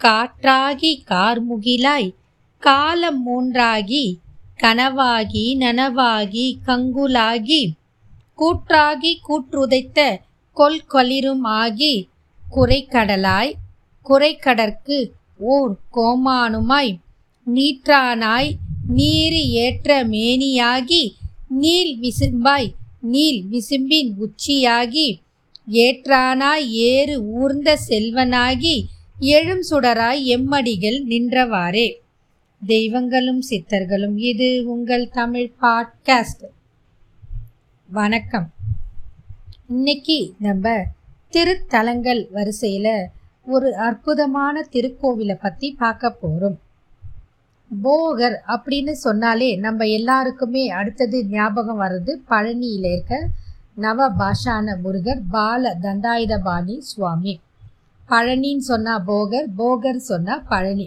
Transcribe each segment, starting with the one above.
காற்றாகி கார்முகிலாய் காலம் மூன்றாகி கனவாகி நனவாகி கங்குலாகி கூற்றாகி கூற்றுதைத்த கொல்கொளிரும் ஆகி குறைக்கடலாய் குறைக்கடற்கு ஓர் கோமானுமாய் நீற்றானாய் நீரி ஏற்ற மேனியாகி நீல் விசும்பாய் நீல் விசும்பின் உச்சியாகி ஏற்றானாய் ஏறு ஊர்ந்த செல்வனாகி எழும் சுடராய் எம்மடிகள் நின்றவாறே. தெய்வங்களும் சித்தர்களும் இது உங்கள் தமிழ் பாட்காஸ்ட். வணக்கம். இன்னைக்கு நம்ம திருத்தலங்கள் வரிசையில் ஒரு அற்புதமான திருக்கோவிலை பற்றி பார்க்க போகிறோம் போகர் அப்படின்னு சொன்னாலே நம்ம எல்லாருக்குமே அடுத்தது ஞாபகம் வர்றது பழனியில் இருக்க நவபாஷான முருகர் பால தண்டாயுதபாணி சுவாமி. பழனின்னு சொன்னால் போகர் போகர் சொன்னால் பழனி.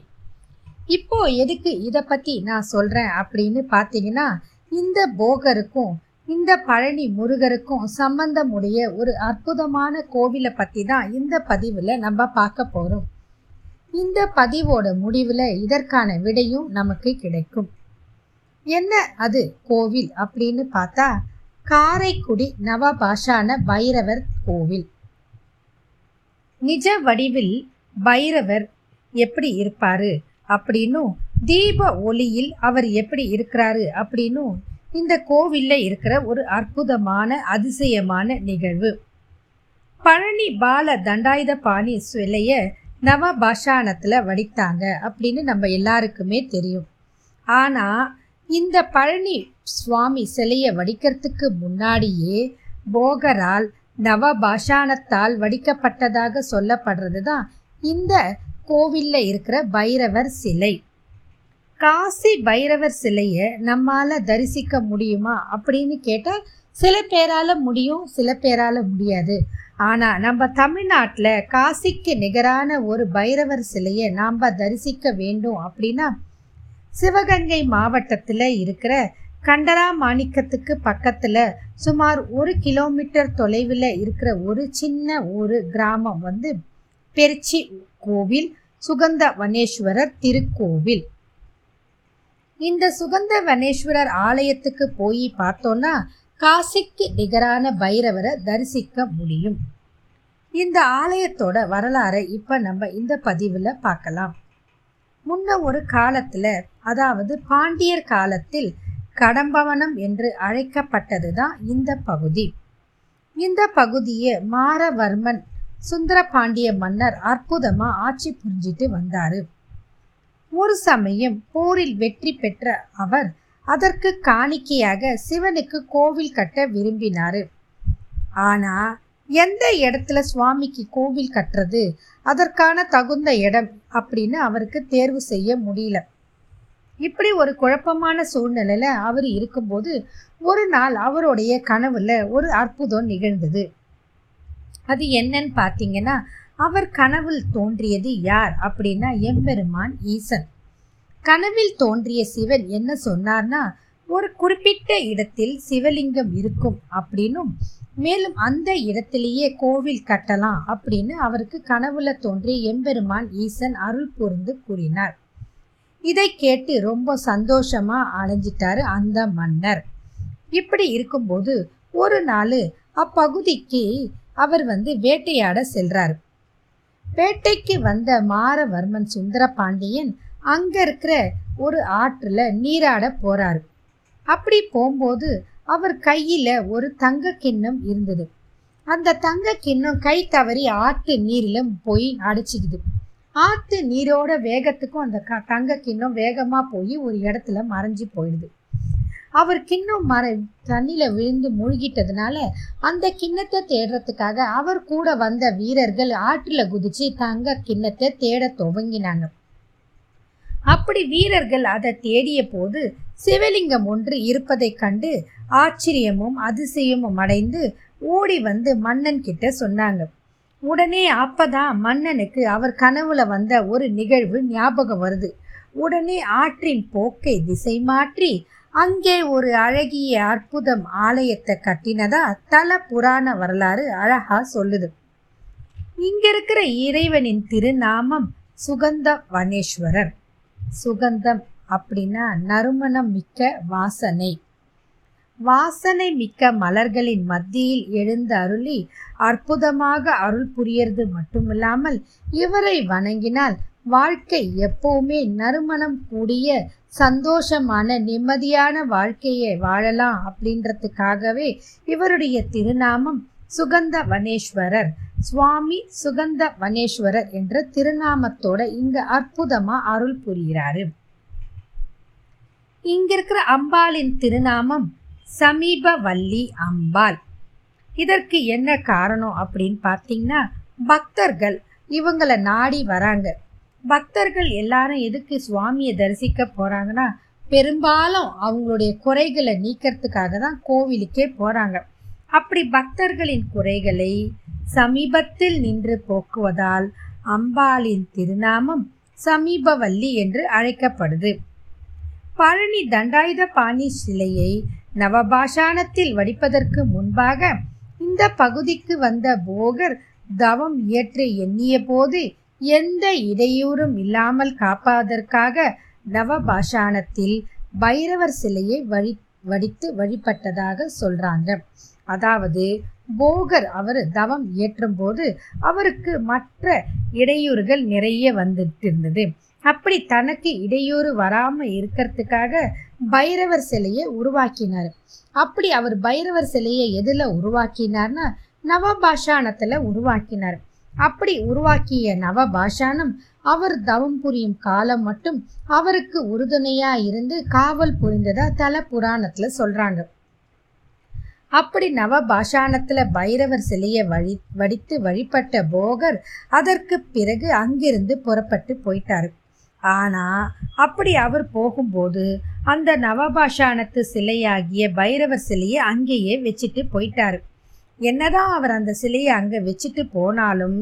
இப்போ எதுக்கு இதை பற்றி நான் சொல்கிறேன் அப்படின்னு பார்த்தீங்கன்னா இந்த போகருக்கும் இந்த பழனி முருகருக்கும் சம்பந்தமுடைய ஒரு அற்புதமான கோவிலை பற்றி தான் இந்த பதிவில் நம்ம பார்க்க போகிறோம் இந்த பதிவோட முடிவில் இதற்கான விடையும் நமக்கு கிடைக்கும். என்ன அது கோவில் அப்படின்னு பார்த்தா காரைக்குடி நவபாஷான பைரவர் கோவில். நிஜ வடிவில் பைரவர் எப்படி இருப்பாரு அப்படின்னும் தீப ஒளியில் அவர் எப்படி இருக்கிறாரு அப்படின்னும் இந்த கோவிலில் இருக்கிற ஒரு அற்புதமான அதிசயமான நிகழ்வு. பழனி பால தண்டாயுத பாணி சிலைய நவபாஷானத்தில் வடித்தாங்க அப்படின்னு நம்ம எல்லாருக்குமே தெரியும். ஆனால் இந்த பழனி சுவாமி சிலையை வடிக்கிறதுக்கு முன்னாடியே போகரால் நவபாஷானத்தால் வடிக்கப்பட்டதாக சொல்லப்படுறது தான் இந்த கோவிலில் இருக்கிற பைரவர் சிலை. காசி பைரவர் சிலையை நம்மால் தரிசிக்க முடியுமா அப்படின்னு கேட்டால் சில பேரால் முடியும் சில பேரால் முடியாது. ஆனால் நம்ம தமிழ்நாட்டில் காசிக்கு நிகரான ஒரு பைரவர் சிலையை நாம் தரிசிக்க வேண்டும் அப்படின்னா சிவகங்கை மாவட்டத்தில் இருக்கிற கண்டரா மாணிக்கத்துக்கு பக்கத்தில் சுமார் ஒரு கிலோமீட்டர் தொலைவில் இருக்கிற ஒரு சின்ன ஒரு கிராமம் வந்து பெருச்சி கோவில் சுகந்த வனேஸ்வரர் திருக்கோவில். இந்த சுகந்த வனேஸ்வரர் ஆலயத்துக்கு போய் பார்த்தோன்னா காசிக்கு நிகரான பைரவரை தரிசிக்க முடியும். இந்த ஆலயத்தோட வரலாறை இப்போ நம்ம இந்த பதிவில் பார்க்கலாம். முன்ன ஒரு காலத்தில் அதாவது பாண்டியர் காலத்தில் கடம்பவனம் என்று அழைக்கப்பட்டது தான் இந்த பகுதி. இந்த பகுதியை மாரவர்மன் சுந்தரபாண்டிய மன்னர் அற்புதமாக ஆட்சி புரிஞ்சிட்டு வந்தார். ஒரு சமயம் போரில் வெற்றி பெற்ற அவர் அதற்கு காணிக்கையாக சிவனுக்கு கோவில் கட்ட விரும்பினார். ஆனால் எந்த இடத்துல சுவாமிக்கு கோவில் கட்டுறது அதற்கான தகுந்த இடம் அப்படின்னு அவருக்கு தேர்வு செய்ய முடியல. இப்படி ஒரு குழப்பமான சூழ்நிலையில் அவர் இருக்கும்போது ஒரு நாள் அவருடைய கனவுல ஒரு அற்புதம் நிகழ்ந்தது. அது என்னன்னு பார்த்தீங்கன்னா அவர் கனவில் தோன்றியது யார் அப்படின்னா எம்பெருமான் ஈசன். கனவில் தோன்றிய சிவன் என்ன சொன்னார்னா ஒரு குறிப்பிட்ட இடத்தில் சிவலிங்கம் இருக்கும் அப்படின்னும் மேலும் அந்த இடத்திலேயே கோவில் கட்டலாம் அப்படின்னு அவருக்கு கனவுல தோன்றிய எம்பெருமான் ஈசன் அருள் புரிந்து கூறினார். இதை கேட்டு ரொம்ப சந்தோஷமாக அலைஞ்சிட்டாரு அந்த மன்னர். இப்படி இருக்கும்போது ஒரு நாள் அப்பகுதிக்கு அவர் வந்து வேட்டையாட செல்றார். வேட்டைக்கு வந்த மாரவர்மன் சுந்தர பாண்டியன் அங்கே இருக்கிற ஒரு ஆற்றில் நீராட போகிறார் அப்படி போகும்போது அவர் கையில் ஒரு தங்க கிண்ணம் இருந்தது. அந்த தங்க கிண்ணம் கை தவறி ஆற்று நீரில் போய் அடைச்சிக்குது. ஆற்று நீரோட வேகத்துக்கும் அந்த க தங்க கிண்ணம் வேகமாக போய் ஒரு இடத்துல மறைஞ்சு போயிடுது. அவர் கிண்ணம் மற தண்ணியில் விழுந்து மூழ்கிட்டதுனால அந்த கிண்ணத்தை தேடுறதுக்காக அவர் கூட வந்த வீரர்கள் ஆற்றில் குதிச்சு தங்க கிண்ணத்தை தேட துவங்கினாங்க. அப்படி வீரர்கள் அதை தேடிய போது சிவலிங்கம் ஒன்று இருப்பதைக் கண்டு ஆச்சரியமும் அதிசயமும் அடைந்து ஓடி வந்து மன்னன் கிட்ட சொன்னாங்க. உடனே அப்பதான் மன்னனுக்கு அவர் கனவுல வந்த ஒரு நிகழ்வு ஞாபகம் வருது. உடனே ஆற்றின் போக்கை திசை மாற்றி அங்கே ஒரு அழகிய அற்புதம் ஆலயத்தை கட்டினதா தல புராண வரலாறு அழகா சொல்லுது. இங்க இருக்கிற இறைவனின் திருநாமம் சுகந்த வனேஸ்வரர். சுகந்தம் அப்படின்னா நறுமணம் மிக்க வாசனை. வாசனை மிக்க மலர்களின் மத்தியில் எழுந்து அருளி அற்புதமாக அருள் புரியறது மட்டுமில்லாமல் இவரை வணங்கினால் வாழ்க்கை எப்பவுமே நறுமணம் கூடிய சந்தோஷமான நிம்மதியான வாழ்க்கையை வாழலாம் அப்படின்றதுக்காகவே இவருடைய திருநாமம் சுகந்த வனேஸ்வரர் சுவாமி சுகந்த வனேஸ்வரர் என்ற திருநாமத்தோட இங்க அற்புதமா அருள் புரிகிறாரு. இங்க இருக்கிற அம்பாளின் திருநாமம் சமீபவல்லி அம்பாள். இதற்கு என்ன காரணம் அப்படின்னு பார்த்தீங்கன்னா பக்தர்கள் இவங்களை நாடி வராங்க. பக்தர்கள் எல்லாரும் எதுக்கு சுவாமியை தரிசிக்க போகிறாங்கன்னா பெரும்பாலும் அவங்களுடைய குறைகளை நீக்கிறதுக்காக தான் கோவிலுக்கே போகிறாங்க அப்படி பக்தர்களின் குறைகளை சமீபத்தில் நின்று போக்குவதால் அம்பாளின் திருநாமம் சமீபவல்லி என்று அழைக்கப்படுது. பழனி தண்டாயுத பாணி சிலையை நவபாஷாணத்தில் வடிப்பதற்கு முன்பாக இந்த பகுதிக்கு வந்த போகர் தவம் இயற்ற எண்ணிய போது எந்த இடையூறும் இல்லாமல் காப்பதற்காக நவபாஷாணத்தில் பைரவர் சிலையை வழி வடித்து வழிபட்டதாக சொல்றாங்க. அதாவது போகர் அவர் தவம் இயற்றும் போது அவருக்கு மற்ற இடையூறுகள் நிறைய வந்துட்டு இருந்தது அப்படி தனக்கு இடையூறு வராம இருக்கிறதுக்காக பைரவர் சிலையை உருவாக்கினார். அப்படி அவர் பைரவர் சிலையை எதுல உருவாக்கினார்னா நவபாஷாணத்துல உருவாக்கினார். அப்படி உருவாக்கிய நவபாஷானம் அவர் தவம் புரியும் காலம் மட்டும் அவருக்கு உறுதுணையா இருந்து காவல் புரிந்ததா தல புராணத்துல சொல்றாங்க. அப்படி நவபாஷானத்துல பைரவர் சிலையை வழி வடித்து வழிபட்ட போகர் அதற்கு பிறகு அங்கிருந்து புறப்பட்டு போயிட்டாரு. ஆனா அப்படி அவர் போகும்போது அந்த நவபாஷானத்து சிலையாகிய பைரவர் சிலையை அங்கேயே வச்சுட்டு போயிட்டார். என்னதான் அவர் அந்த சிலையை அங்கே வச்சுட்டு போனாலும்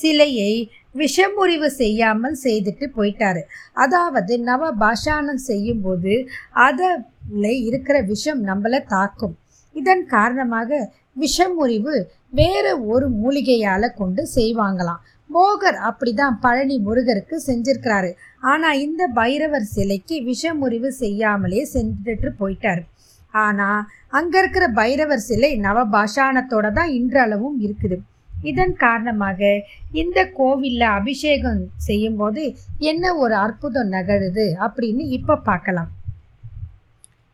சிலையை விஷமுறிவு செய்யாமல் செய்துட்டு போயிட்டாரு. அதாவது நவ பாஷானம் செய்யும்போது அதில் இருக்கிற விஷம் நம்மளை தாக்கும். இதன் காரணமாக விஷமுறிவு வேற ஒரு மூலிகையால் கொண்டு செய்வாங்களாம். போகர் அப்படிதான் பழனி முருகருக்கு செஞ்சிருக்கிறாரு. ஆனா இந்த பைரவர் சிலைக்கு விஷமுறிவு செய்யாமலே செஞ்சுட்டு போயிட்டாரு. ஆனா அங்க இருக்கிற பைரவர் சிலை நவபாஷாணத்தோட தான் இன்றளவும் இருக்குது. இதன் காரணமாக இந்த கோவிலில் அபிஷேகம் செய்யும்போது என்ன ஒரு அற்புதம் நகருது அப்படின்னு இப்போ பார்க்கலாம்.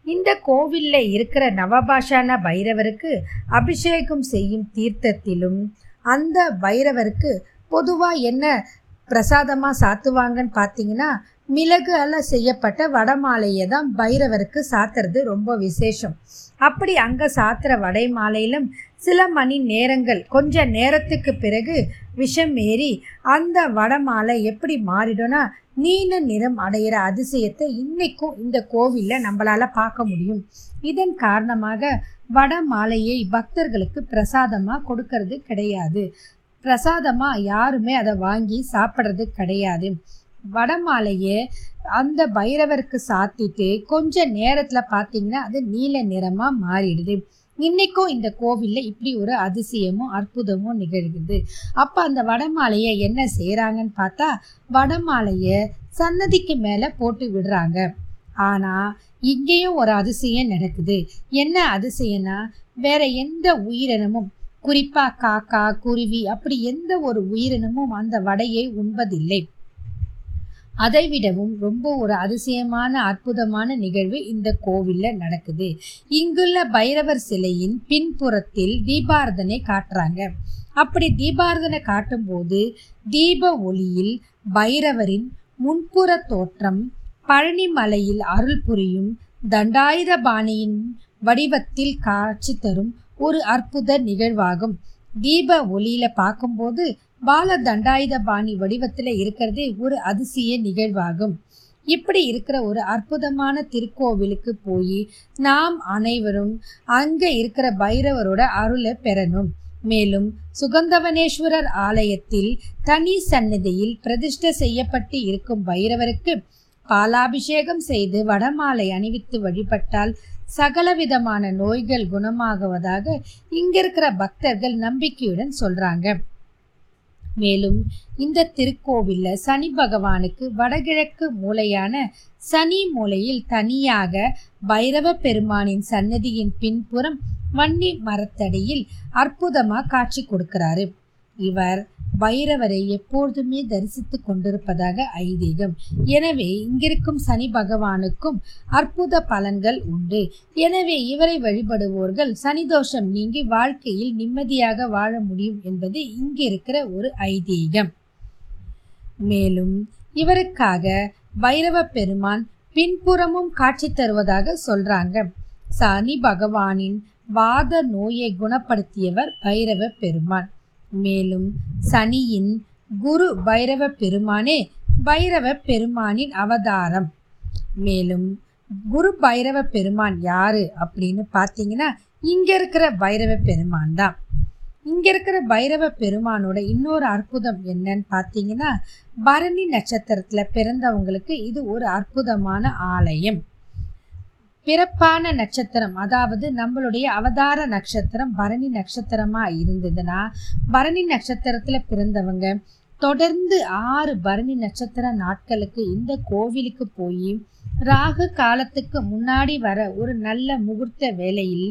இந்த கோவிலில் இருக்கிற நவபாஷான பைரவருக்கு அபிஷேகம் செய்யும் தீர்த்தத்திலும் அந்த பைரவருக்கு பொதுவாக என்ன பிரசாதமாக சாத்துவாங்கன்னு பார்த்தீங்கன்னா மிளகுல செய்யப்பட்ட வடமாலையை தான் பைரவருக்கு சாத்துறது ரொம்ப விசேஷம். அப்படி அங்கே சாத்துற வடை மாலையிலும் சில மணி நேரங்கள் கொஞ்ச நேரத்துக்கு பிறகு விஷம் ஏறி அந்த வடமாலை எப்படி மாறிடும்னா நீல நிறம் அடையிற அதிசயத்தை இன்னைக்கும் இந்த கோவில்ல நம்மளால் பார்க்க முடியும். இதன் காரணமாக வட மாலையை பக்தர்களுக்கு பிரசாதமாக கொடுக்கறது கிடையாது. பிரசாதமாக யாருமே அதை வாங்கி சாப்பிட்றது கிடையாது. வடமாலையை அந்த பைரவருக்கு சாத்திட்டு கொஞ்ச நேரத்தில் பார்த்தீங்கன்னா அது நீல நிறமாக மாறிடுது. இன்னைக்கும் இந்த கோவிலில் இப்படி ஒரு அதிசயமும் அற்புதமும் நிகழ்கிறது. அப்போ அந்த வடமாலையை என்ன செய்கிறாங்கன்னு பார்த்தா வடமாலையை சன்னதிக்கு மேலே போட்டு விடுறாங்க. ஆனால் இங்கேயும் ஒரு அதிசயம் நடக்குது. என்ன அதிசயம்னா வேற எந்த உயிரினமும் குறிப்பா காக்கா குருவி அப்படி எந்த ஒரு உயிரினமும் அந்த வடையை உண்பதில்லை. அதைவிடவும் ரொம்ப ஒரு அதிசயமான அற்புதமான நிகழ்வு இந்த கோவில்ல நடக்குது. இங்குள்ள பைரவர் சிலையின் பின்புறத்தில் தீபாரதனை காட்டுறாங்க. அப்படி தீபாரதனை காட்டும்போது தீப ஒளியில் பைரவரின் முன்புற தோற்றம் பழனி மலையில் அருள் புரியும் தண்டாயுதபாணியின் வடிவத்தில் காட்சி தரும் ஒரு அற்புத நிகழ்வாகும். தீப ஒளியில பார்க்கும்போது பால தண்டாயுதபாணி வடிவத்தில் இருக்கிறதே ஒரு அதிசய நிகழ்வாகும். இப்படி இருக்கிற ஒரு அற்புதமான திருக்கோவிலுக்கு போய் நாம் அனைவரும் அங்கே இருக்கிற பைரவரோட அருளை பெறணும். மேலும் சுகந்தவனேஸ்வரர் ஆலயத்தில் தனி சன்னதியில் பிரதிஷ்டை செய்யப்பட்டு இருக்கும் பைரவருக்கு பாலாபிஷேகம் செய்து வடமாலை அணிவித்து வழிபட்டால் சகலவிதமான நோய்கள் குணமாகுவதாக இங்கிருக்கிற பக்தர்கள் நம்பிக்கையுடன் சொல்றாங்க. மேலும் இந்த திருக்கோவில்ல சனி பகவானுக்கு வடகிழக்கு மூலையான சனி மூலையில் தனியாக பைரவ பெருமானின் சன்னதியின் பின்புறம் வன்னி மரத்தடியில் அற்புதமாக காட்சி கொடுக்கிறாரு. இவர் பைரவரை எப்பொழுதுமே தரிசித்து கொண்டிருப்பதாக ஐதீகம். எனவே இங்கிருக்கும் சனி பகவானுக்கும் அற்புத பலன்கள் உண்டு. எனவே இவரை வழிபடுவோர்கள் சனி தோஷம் நீங்கி வாழ்க்கையில் நிம்மதியாக வாழ முடியும் என்பது இங்கிருக்கிற ஒரு ஐதீகம். மேலும் இவருக்காக பைரவ பெருமான் பின்புறமும் காட்சி தருவதாக சொல்றாங்க. சனி பகவானின் வாத நோயை குணப்படுத்தியவர் பைரவ பெருமான். மேலும் சனியின் குரு பைரவ பெருமானே பைரவ பெருமானின் அவதாரம். மேலும் குரு பைரவ பெருமான் யாரு அப்படின்னு பார்த்தீங்கன்னா இங்க இருக்கிற பைரவ பெருமான் தான். இங்க இருக்கிற பைரவ பெருமானோட இன்னொரு அற்புதம் என்னன்னு பார்த்தீங்கன்னா பரணி நட்சத்திரத்துல பிறந்தவங்களுக்கு இது ஒரு அற்புதமான ஆலயம். பிறப்பான நட்சத்திரம் அதாவது நம்மளுடைய அவதார நட்சத்திரம் பரணி நட்சத்திரமா இருந்ததுன்னா பரணி நட்சத்திரத்துல பிறந்தவங்க தொடர்ந்து ஆறு பரணி நட்சத்திர நாட்களுக்கு இந்த கோவிலுக்கு போய் ராகு காலத்துக்கு முன்னாடி வர ஒரு நல்ல முகூர்த்த வேளையில்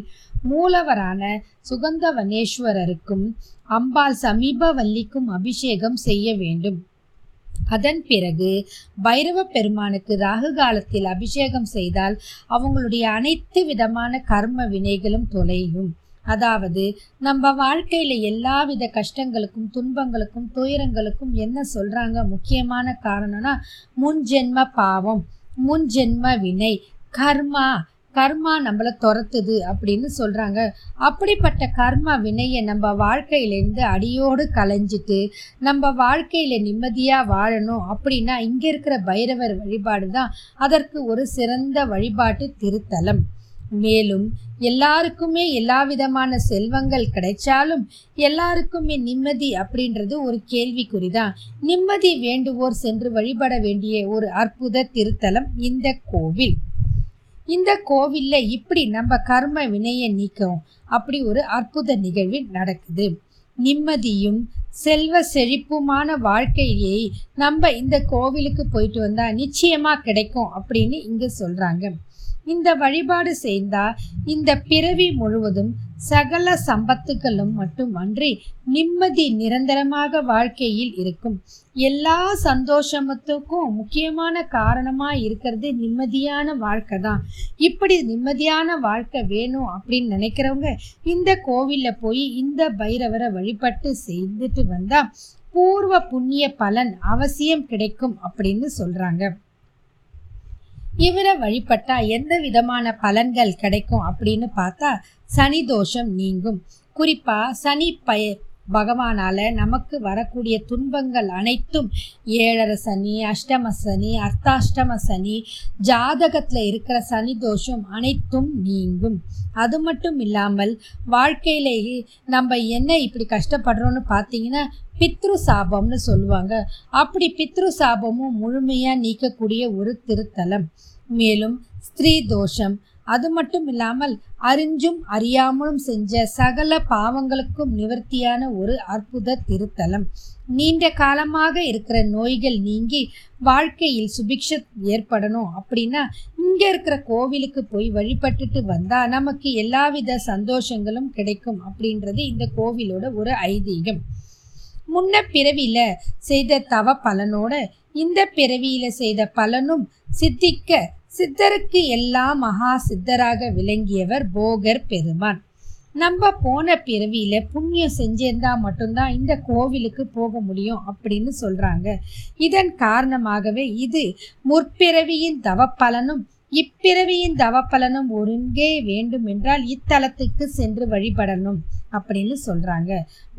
மூலவரான சுகந்தவனேஸ்வரருக்கும் அம்பாள் சமீபவல்லிக்கும் அபிஷேகம் செய்ய வேண்டும். அதன் பிறகு பைரவ பெருமானுக்கு ராகு காலத்தில் அபிஷேகம் செய்தால் அவங்களுடைய அனைத்து விதமான கர்ம வினைகளும் தொலையும். அதாவது நம்ம வாழ்க்கையில எல்லாவித கஷ்டங்களுக்கும் துன்பங்களுக்கும் துயரங்களுக்கும் என்ன சொல்றாங்க? முக்கியமான காரணம்னா முன்ஜென்ம பாவம் முன்ஜென்ம வினை கர்மா. கர்மா நம்மளை துரத்துது அப்படின்னு சொல்றாங்க. அப்படிப்பட்ட கர்ம வினையை நம்ம வாழ்க்கையிலேருந்து அடியோடு கலைஞ்சிட்டு நம்ம வாழ்க்கையில நிம்மதியா வாழணும் அப்படின்னா இங்க இருக்கிற பைரவர் வழிபாடு தான் அதற்கு ஒரு சிறந்த வழிபாட்டு திருத்தலம். மேலும் எல்லாருக்குமே எல்லா விதமான செல்வங்கள் கிடைச்சாலும் எல்லாருக்குமே நிம்மதி அப்படின்றது ஒரு கேள்விக்குறி தான். நிம்மதி வேண்டுவோர் சென்று வழிபட வேண்டிய ஒரு அற்புத திருத்தலம் இந்த கோவில். இந்த கோவில்ல இப்படி நம்ம கர்ம வினையை நீக்கவும் அப்படி ஒரு அற்புத நிகழ்வு நடக்குது. நிம்மதியும் செல்வ செழிப்புமான வாழ்க்கையை நம்ம இந்த கோவிலுக்கு போயிட்டு வந்தால் நிச்சயமாக கிடைக்கும் அப்படின்னு இங்கே சொல்கிறாங்க இந்த வழிபாடு செய்தால் இந்த பிறவி முழுவதும் சகல சம்பத்துகளும் மட்டுமன்றி நிம்மதி நிரந்தரமாக வாழ்க்கையில் இருக்கும். எல்லா சந்தோஷத்துக்கும் முக்கியமான காரணமாக இருக்கிறது நிம்மதியான வாழ்க்கை தான். இப்படி நிம்மதியான வாழ்க்கை வேணும் அப்படின்னு நினைக்கிறவங்க இந்த கோவிலில் போய் இந்த பைரவரை வழிபட்டு செய்துட்டு வந்தால் பூர்வ புண்ணிய பலன் அவசியம் கிடைக்கும் அப்படின்னு சொல்கிறாங்க இவரை வழிபட்டா எந்த விதமான பலன்கள் கிடைக்கும் அப்படின்னு பார்த்தா சனி தோஷம் நீங்கும். குறிப்பா சனி பய பகவானால நமக்கு வரக்கூடிய துன்பங்கள் அனைத்தும் ஏழரை சனி அஷ்டம சனி அர்த்தாஷ்டம சனி ஜாதகத்தில் இருக்கிற சனி தோஷம் அனைத்தும் நீங்கும். அது மட்டும் இல்லாமல் வாழ்க்கையிலேயே நம்ம என்ன இப்படி கஷ்டப்படுறோன்னு பார்த்தீங்கன்னா பித்ரு சாபம்னு சொல்லுவாங்க. அப்படி பித்ரு சாபமும் முழுமையாக நீக்கக்கூடிய ஒரு திருத்தலம். மேலும் ஸ்திரீ தோஷம் அது மட்டும் இல்லாமல் அறிஞ்சும் அறியாமலும் செஞ்ச சகல பாவங்களுக்கும் நிவர்த்தியான ஒரு அற்புத திருத்தலம். நீண்ட காலமாக இருக்கிற நோய்கள் நீங்கி வாழ்க்கையில் சுபிக்ஷ ஏற்படணும் அப்படின்னா இங்கே இருக்கிற கோவிலுக்கு போய் வழிபட்டுட்டு வந்தால் நமக்கு எல்லாவித சந்தோஷங்களும் கிடைக்கும் அப்படின்றது இந்த கோவிலோட ஒரு ஐதீகம். முன்ன பிறவியில் செய்த தவ பலனோட இந்த பிறவியில் செய்த பலனும் சித்திக்க சித்தருக்கு எல்லாம் மகா சித்தராக விளங்கியவர் போகர் பெருமான். நம்ம போன பிறவியில புண்ணியம் செஞ்சிருந்தா மட்டும்தான் இந்த கோவிலுக்கு போக முடியும் அப்படின்னு சொல்றாங்க. இதன் காரணமாகவே இது முற்பிறவியின் தவப்பலனும் இப்பிறவியின் தவப்பலனும் ஒருங்கே வேண்டுமென்றால் இத்தலத்துக்கு சென்று வழிபடணும் அப்படின்னு சொல்றாங்க.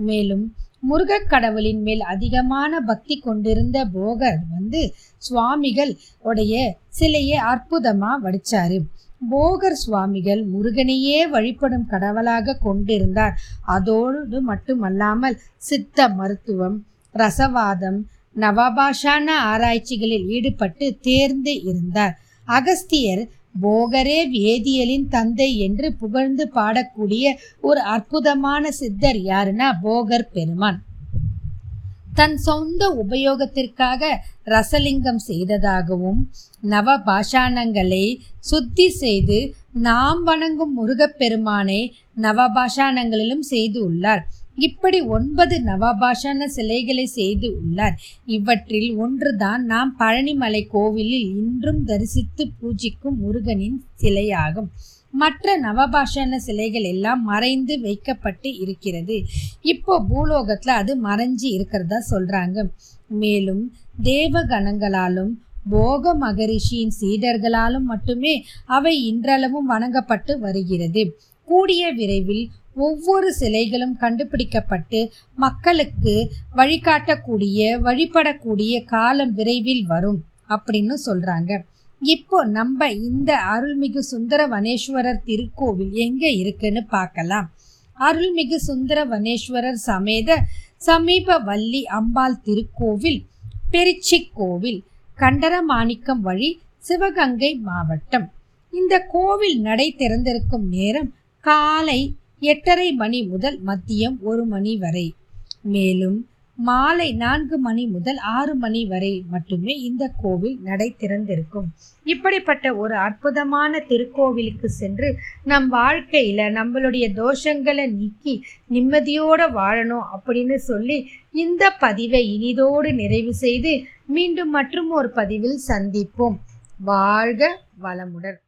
மேலும் முருகக் கடவுளின் மேல் அதிகமான பக்தி கொண்டிருந்த போகர் வந்து சுவாமிகள் உடைய சிலையை அற்புதமா வடிச்சாரு. போகர் சுவாமிகள் முருகனையே வழிபடும் கடவுளாக கொண்டிருந்தார். அதோடு மட்டுமல்லாமல் சித்த மருத்துவம் ரசவாதம் நவபாஷான ஆராய்ச்சிகளில் ஈடுபட்டு தேர்ந்து இருந்தார். அகஸ்தியர் போகரே வேதியியலின் தந்தை என்று புகழ்ந்து பாடக்கூடிய ஒரு அற்புதமான சித்தர் யாருன்னா போகர் பெருமான். தன் சொந்த உபயோகத்திற்காக ரசலிங்கம் செய்ததாகவும் நவ பாஷாணங்களை சுத்தி செய்து நாம் வணங்கும் முருகப்பெருமானை நவபாஷாணங்களிலும் செய்து உள்ளார். இப்படி ஒன்பது நவபாஷான சிலைகளை செய்து உள்ளார். இவற்றில் ஒன்றுதான் நாம் பழனிமலை கோவிலில் இன்றும் தரிசித்து பூஜிக்கும் முருகனின் சிலையாகும். மற்ற நவபாஷான சிலைகள் எல்லாம் மறைந்து வைக்கப்பட்டு இருக்கிறது. இப்போ பூலோகத்தில் அது மறைஞ்சு இருக்கிறதா சொல்றாங்க. மேலும் தேவகணங்களாலும் போக மகரிஷியின் சீடர்களாலும் மட்டுமே அவை இன்றளவும் வணங்கப்பட்டு வருகிறது. கூடிய விரைவில் ஒவ்வொரு சிலைகளும் கண்டுபிடிக்கப்பட்டு மக்களுக்கு வழிகாட்டக்கூடிய வழிபடக்கூடிய காலம் விரைவில் வரும் அப்படின்னு சொல்கிறாங்க இப்போ நம்ம இந்த அருள்மிகு சுந்தரவனேஸ்வரர் திருக்கோவில் எங்கே இருக்குன்னு பார்க்கலாம். அருள்மிகு சுந்தரவனேஸ்வரர் சமேத சமீப வள்ளி அம்பாள் திருக்கோவில் பெருச்சி கோவில் கண்டரமாணிக்கம் வழி சிவகங்கை மாவட்டம். இந்த கோவில் நடை திறந்திருக்கும் நேரம் காலை எட்டரை மணி முதல் மதியம் ஒரு மணி வரை. மேலும் மாலை நான்கு மணி முதல் ஆறு மணி வரை மட்டுமே இந்த கோவில் நடை திறந்திருக்கும். இப்படிப்பட்ட ஒரு அற்புதமான திருக்கோவிலுக்கு சென்று நம் வாழ்க்கையில நம்மளுடைய தோஷங்களை நீக்கி நிம்மதியோட வாழணும் அப்படின்னு சொல்லி இந்த பதிவை இனிதோடு நிறைவு செய்து மீண்டும் மற்றும் ஒரு பதிவில் சந்திப்போம். வாழ்க வளமுடன்.